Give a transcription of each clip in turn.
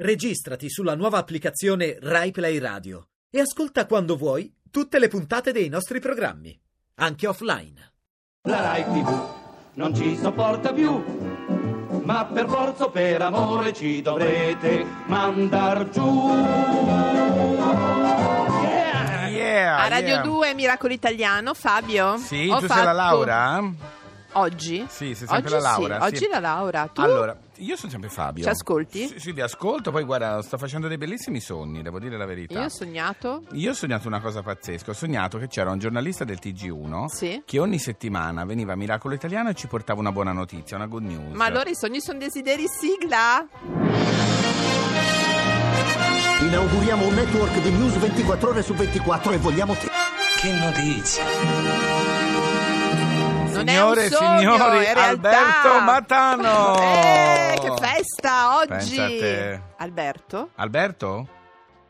Registrati sulla nuova applicazione RaiPlay Radio e ascolta quando vuoi tutte le puntate dei nostri programmi, anche offline. La Rai TV non ci sopporta più, ma per forza o per amore ci dovrete mandar giù. Yeah! Yeah, A Radio yeah. 2 Miracolo Italiano, Fabio? Sì, ho tu sei la Laura? Oggi? Sì, sei sempre Oggi la Laura, Sì. sì. Oggi la Laura. Tu? Allora, io sono sempre Fabio. Ci ascolti? Sì, sì, vi ascolto, poi guarda, sto facendo dei bellissimi sogni, devo dire la verità. Io ho sognato. Io ho sognato una cosa pazzesca, ho sognato che c'era un giornalista del TG1 Sì. che ogni settimana veniva a Miracolo Italiano e ci portava una buona notizia, una good news. Ma allora i sogni sono desideri, sigla? Inauguriamo un network di news 24 ore su 24 e vogliamo te. Che notizia! Signore e signori. Alberto Matano! Eh, che festa oggi! Alberto? Alberto?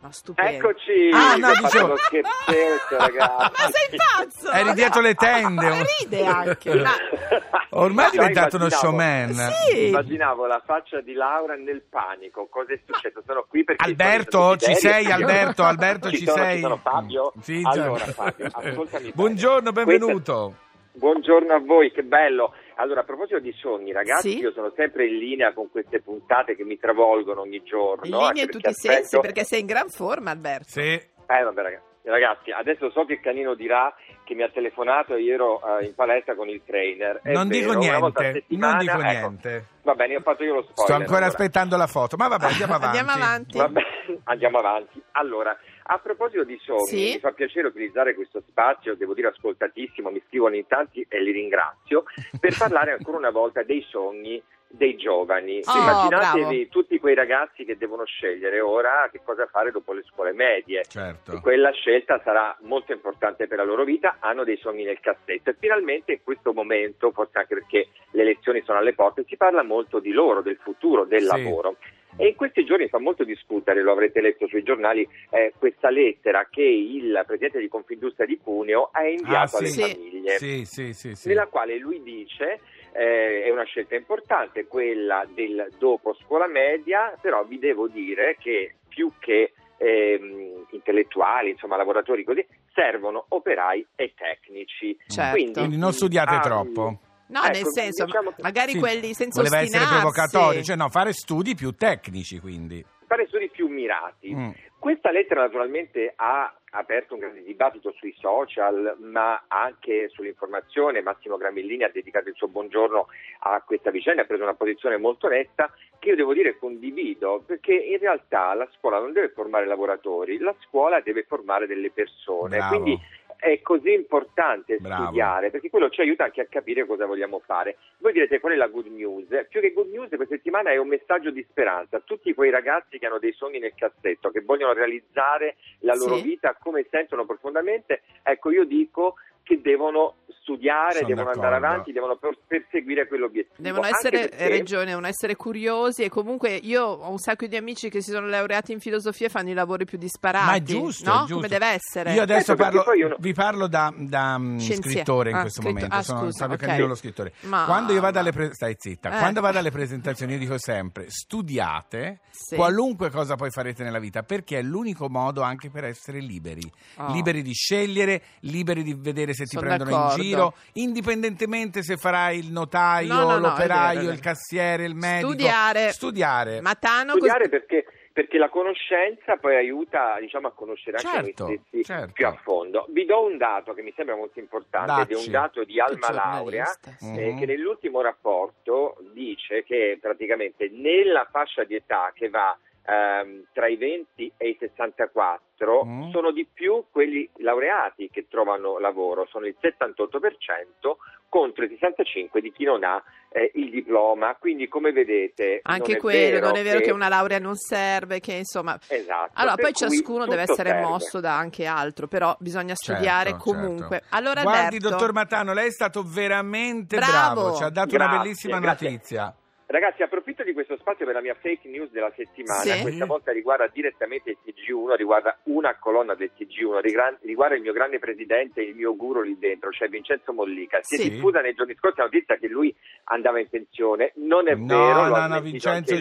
No, stupendo. Eccoci! Ah, no, dicevo- uno scherzetto, ragazzi. Ma sei pazzo! Eri dietro le tende. Ma ride anche. Ma- Ormai è No, diventato uno showman. Sì. Immaginavo la faccia di Laura nel panico. Cosa è successo? Sono qui perché... Alberto, ci sei? Alberto, Alberto, ci ci sono, sei? Ci sono Fabio? Sì, allora. Fabio, ascoltami bene. Buongiorno, benvenuto. Questa- Buongiorno a voi, che bello. Allora, a proposito di sogni, ragazzi, Sì? io sono sempre in linea con queste puntate che mi travolgono ogni giorno. In linea in tutti i sensi, aspetto- perché sei in gran forma, Alberto. Sì. Eh, vabbè, ragazzi. Ragazzi, adesso so che Canino dirà che mi ha telefonato e io ero eh, in palestra con il trainer. È Non dico vero, a niente, non dico ecco. niente. Va bene, ho fatto io lo spoiler. Sto ancora allora. aspettando la foto, ma vabbè, andiamo avanti. Andiamo avanti. Va bene, andiamo avanti. Allora, a proposito di sogni, Sì? mi fa piacere utilizzare questo spazio, devo dire ascoltatissimo, mi scrivono in tanti e li ringrazio, per parlare ancora una volta dei sogni dei giovani. Oh, Immaginatevi bravo. tutti quei ragazzi che devono scegliere ora che cosa fare dopo le scuole medie. Certo. E quella scelta sarà molto importante per la loro vita, hanno dei sogni nel cassetto e finalmente in questo momento, forse anche perché le elezioni sono alle porte, si parla molto di loro, del futuro, del Sì. lavoro. E in questi giorni fa molto discutere, lo avrete letto sui giornali, eh, questa lettera che il presidente di Confindustria di Cuneo ha inviato Ah, alle sì. famiglie Sì, sì, sì, sì. nella quale lui dice eh, è una scelta importante quella del dopo scuola media, però vi devo dire che più che ehm, intellettuali, insomma lavoratori così, servono operai e tecnici. Certo. Quindi non studiate ah, troppo. No, Ecco, nel senso, diciamo che- magari Sì, quelli senza Voleva essere provocatorio, cioè no, fare studi più tecnici, quindi. fare studi più mirati. Mm. Questa lettera naturalmente ha aperto un grande dibattito sui social, ma anche sull'informazione. Massimo Gramellini ha dedicato il suo buongiorno a questa vicenda, ha preso una posizione molto netta che io devo dire condivido, perché in realtà la scuola non deve formare lavoratori, la scuola deve formare delle persone. Bravo. Quindi è così importante Bravo. studiare perché quello ci aiuta anche a capire cosa vogliamo fare. Voi direte qual è la good news? Più che good news questa settimana è un messaggio di speranza a tutti quei ragazzi che hanno dei sogni nel cassetto, che vogliono realizzare la loro Sì. vita come sentono profondamente. Ecco, io dico che devono studiare, Sono devono andare d'accordo. avanti, devono per- perseguire quell'obiettivo. Devono essere, perché- hai ragione, devono essere curiosi e comunque io ho un sacco di amici che si sono laureati in filosofia e fanno i lavori più disparati. Ma è giusto, no? è giusto. Come deve essere. Io adesso perché parlo, poi io no- vi parlo da, da, mm, scrittore in Ah, questo scritto- momento. ah, Sono scusa, Fabio ok. Candido, lo scrittore. Ma- Quando io vado alle pre- stai zitta. Eh. Quando vado alle presentazioni io dico sempre studiate Sì. qualunque cosa poi farete nella vita, perché è l'unico modo anche per essere liberi. Oh. Liberi di scegliere, liberi di vedere se ti Sono prendono d'accordo. in giro, indipendentemente se farai il notaio, No, no, l'operaio, il cassiere, il medico. Studiare. Studiare. Matano, studiare cos- perché, perché la conoscenza poi aiuta diciamo, a conoscere anche Certo, noi stessi certo. più a fondo. Vi do un dato che mi sembra molto importante ed è Dacci. un dato di Alma Laurea eh, Mhm. che nell'ultimo rapporto dice che praticamente nella fascia di età che va ehm, tra i 20 e i 64 Mm. sono di più quelli laureati che trovano lavoro, sono il 78% contro il 65% di chi non ha eh, il diploma. Quindi come vedete anche non è quello, vero non è vero che una laurea non serve, che insomma... Esatto. Allora, per poi ciascuno deve essere serve. mosso da anche altro, però bisogna studiare Certo, comunque. certo. Allora, Guardi, Alberto, dottor Matano, lei è stato veramente Bravo. bravo, ci ha dato una Grazie, bellissima grazie. notizia. Ragazzi, approfitto di questo spazio per la mia fake news della settimana. Sì. Questa volta riguarda direttamente il TG1, riguarda una colonna del TG1, rigra- riguarda il mio grande presidente, il mio guru lì dentro, cioè Vincenzo Mollica. Si Sì. è diffusa nei giorni scorsi la notizia che lui andava in pensione. Non è No, vero, no, no, Vincenzo c'è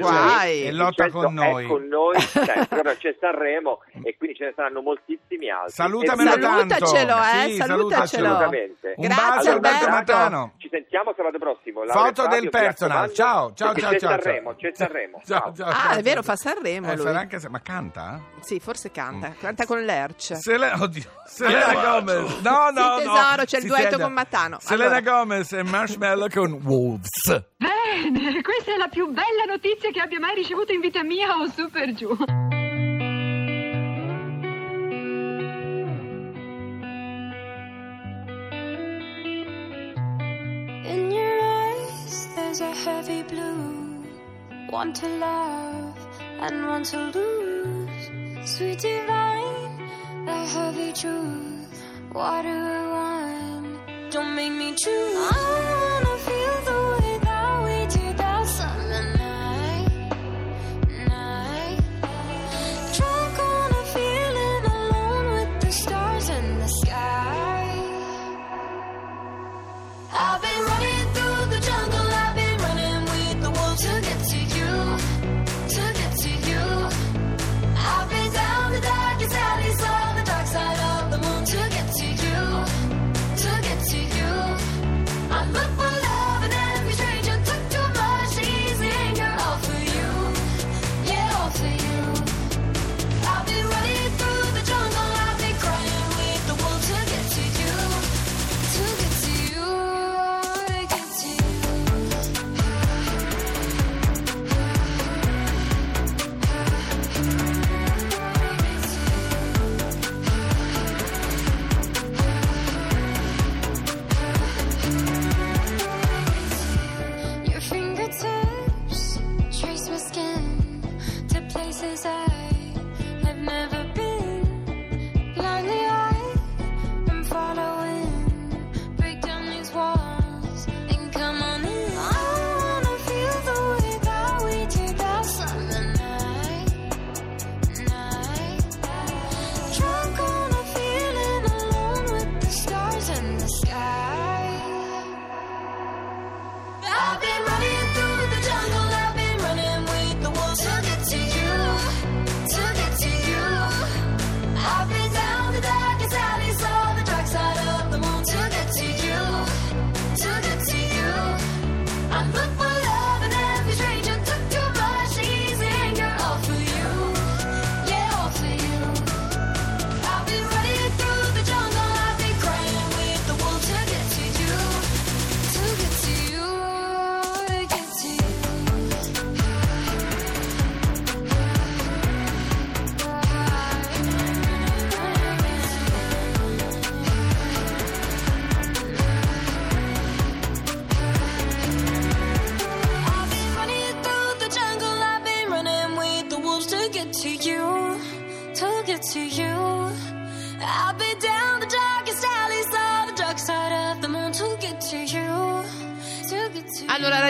e lotta Vincenzo con noi. È con noi sempre. Ora c'è Sanremo e quindi ce ne saranno moltissimi altri. Salutamelo tanto. Salutacelo, eh, Sì, salutacelo. Assolutamente. Un Grazie, bacio Alberto. Matano. Ci sentiamo sabato prossimo. Laura Foto del personal. Ciao, ciao, ciao, c'è ciao. Sanremo, c'è Sanremo. Ciao, ciao, Ah, è vero, fa Sanremo Eh, lui. sarà anche se- ma canta? Sì, forse canta. Canta con l'Erce. Sele- oddio, Selena Gomez. No, no, Sì, no. tesoro, c'è il Si duetto con Matano. Selena Allora. Gomez e Marshmallow con Wolves. Bene, questa è la più bella notizia che abbia mai ricevuto in vita mia o su per giù. In your eyes, there's a heavy blue. One to love and one to lose. Sweet divine, the heavy truth. Water or wine, don't make me choose.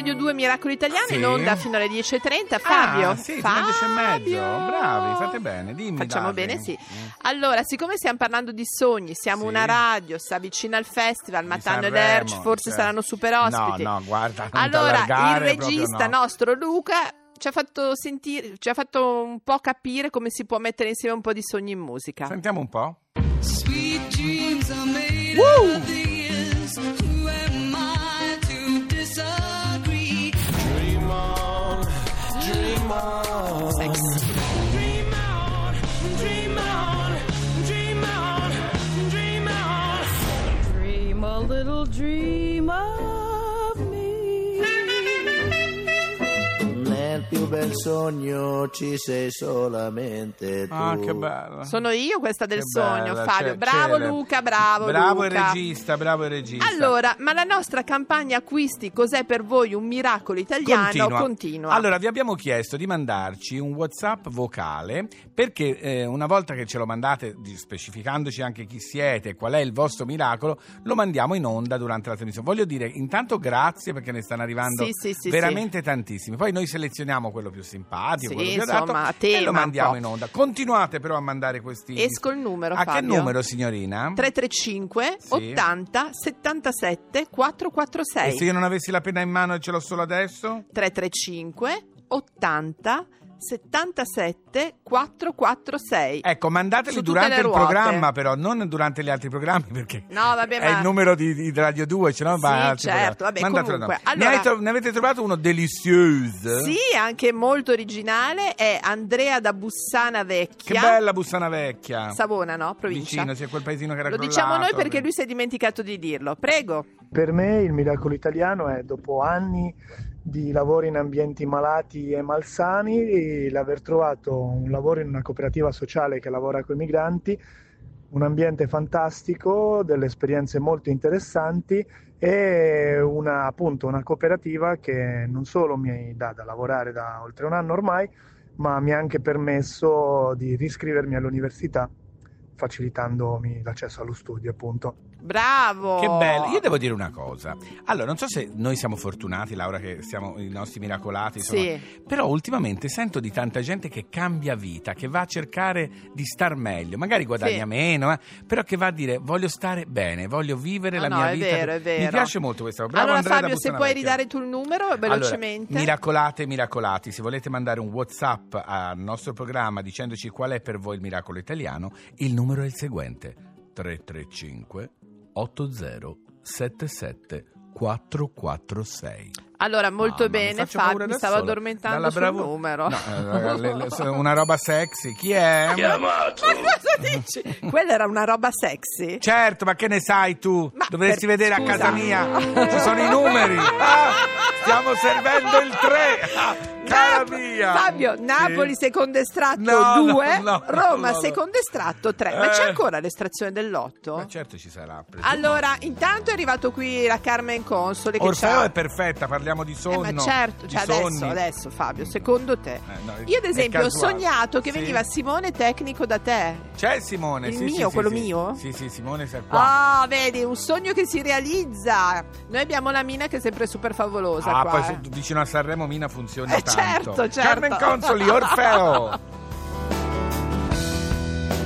Radio 2 Miracoli Italiani Sì. in onda fino alle 10.30. Fabio. Ah, sì, fino alle 10 e mezzo. Fabio. Bravi, fate bene. Dimmi, Facciamo darling. bene, sì. Mm. Allora, siccome stiamo parlando di sogni, siamo Sì. una radio, si avvicina al festival, Matano ed Erci forse certo. saranno super ospiti. No, no, guarda, non Allora, il regista no. nostro Luca ci ha fatto sentire, ci ha fatto un po' capire come si può mettere insieme un po' di sogni in musica. Sentiamo un po'. Sweet dreams are made Nel sogno ci sei solamente tu. Ah, che bello. Sono io questa del Che sogno, bella, Fabio. cioè, bravo celebre. Luca, bravo, Bravo il Luca. regista, bravo il regista. Allora, ma la nostra campagna acquisti Cos'è per voi un miracolo italiano continua. Allora, vi abbiamo chiesto di mandarci un WhatsApp vocale perché eh, una volta che ce lo mandate, specificandoci anche chi siete e qual è il vostro miracolo, lo mandiamo in onda durante la trasmissione. Voglio dire, intanto grazie perché ne stanno arrivando Sì, sì, sì, veramente tantissimi. Poi noi selezioniamo quello più simpatico, Sì, più insomma, tema e lo mandiamo in onda. Continuate però a mandare questi. Esco il numero, A che Fabio. numero, signorina? 335 Sì. 80 77 E 446 se io non avessi la penna in mano e ce l'ho solo adesso? 335 80 77 446 Ecco, mandateli durante il programma, però, non durante gli altri programmi, perché No, vabbè, è ma- il numero di, di Radio 2, ce no? Sì, va altri certo, programmi. vabbè, Mandatelo comunque, no. Ne, allora- hai tro- ne avete trovato uno delizioso? Sì, anche molto originale è Andrea da Bussana Che Vecchia bella Bussana Vecchia. Savona, no? Provincia Vicino, sì, a quel paesino che era Lo crollato. diciamo noi perché lui si è dimenticato di dirlo. Prego. Per me il miracolo italiano è dopo anni di lavoro in ambienti malati e malsani e l'aver trovato un lavoro in una cooperativa sociale che lavora con i migranti, un ambiente fantastico, delle esperienze molto interessanti e una, appunto una cooperativa che non solo mi dà da lavorare da oltre un anno ormai, ma mi ha anche permesso di riscrivermi all'università facilitandomi l'accesso allo studio appunto. Bravo. Che bello, io devo dire una cosa. Allora, non so se noi siamo fortunati, Laura, che siamo i nostri miracolati, insomma. Sì. Però ultimamente sento di tanta gente che cambia vita, che va a cercare di star meglio, magari guadagna Sì. meno, eh, però che va a dire voglio stare bene, voglio vivere No, la no, mia è vita. vero, è vero. Mi piace molto questa cosa. Allora Andrea Fabio, se puoi ridare tu il numero velocemente. Allora, miracolate miracolati, se volete mandare un WhatsApp al nostro programma dicendoci qual è per voi il miracolo italiano, il numero è il seguente: 335 8077 446. Allora, molto Mamma, bene, Fabio, mi stavo solo. addormentando Dalla sul bravo- numero. No, eh, le- le- una roba sexy. Chi è? Ma cosa dici? Quella era una roba sexy? Certo, ma che ne sai tu? Dovresti per- vedere scusa. a casa mia. Ci sono i numeri. Ah, stiamo servendo il 3. Cara mia. Fabio. Napoli secondo estratto No, no, 2, no, Roma no, no. secondo estratto 3. Ma c'è Eh. ancora l'estrazione dell'otto? Ma certo ci sarà. Allora, intanto è arrivato qui la Carmen Console che Orfeo c'ha- è perfetta, parliamo di Eh, sonno. ma certo, di cioè adesso, sonni. adesso Fabio, secondo te. Eh, no, Io ad è esempio ho casuale. sognato che Sì. veniva Simone tecnico da te. C'è Simone, Il sì, mio, sì, quello sì, mio? Sì, sì, Simone sei qua. Ah, vedi, un sogno che si realizza. Noi abbiamo la Mina che è sempre super favolosa Ah, qua. poi eh. su- vicino a Sanremo Mina funziona Eh, tanto. Certo, certo. Carmen Consoli, Orfeo.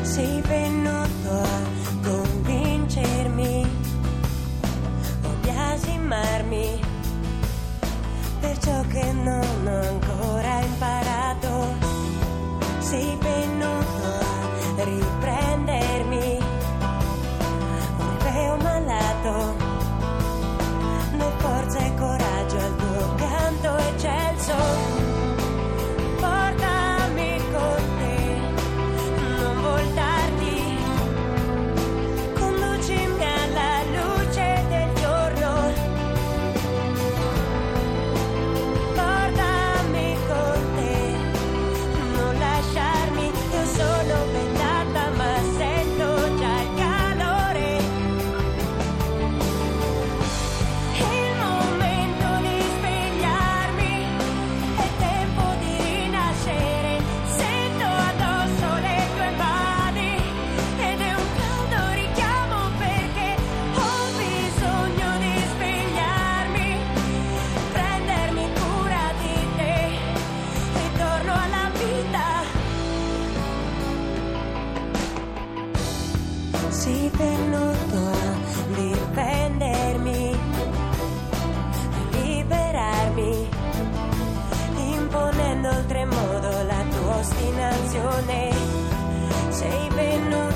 Sei venuto a convincermi o biasimarmi per ciò che non ho ancora imparato. Sei venuto ostinazione. Sei venuto.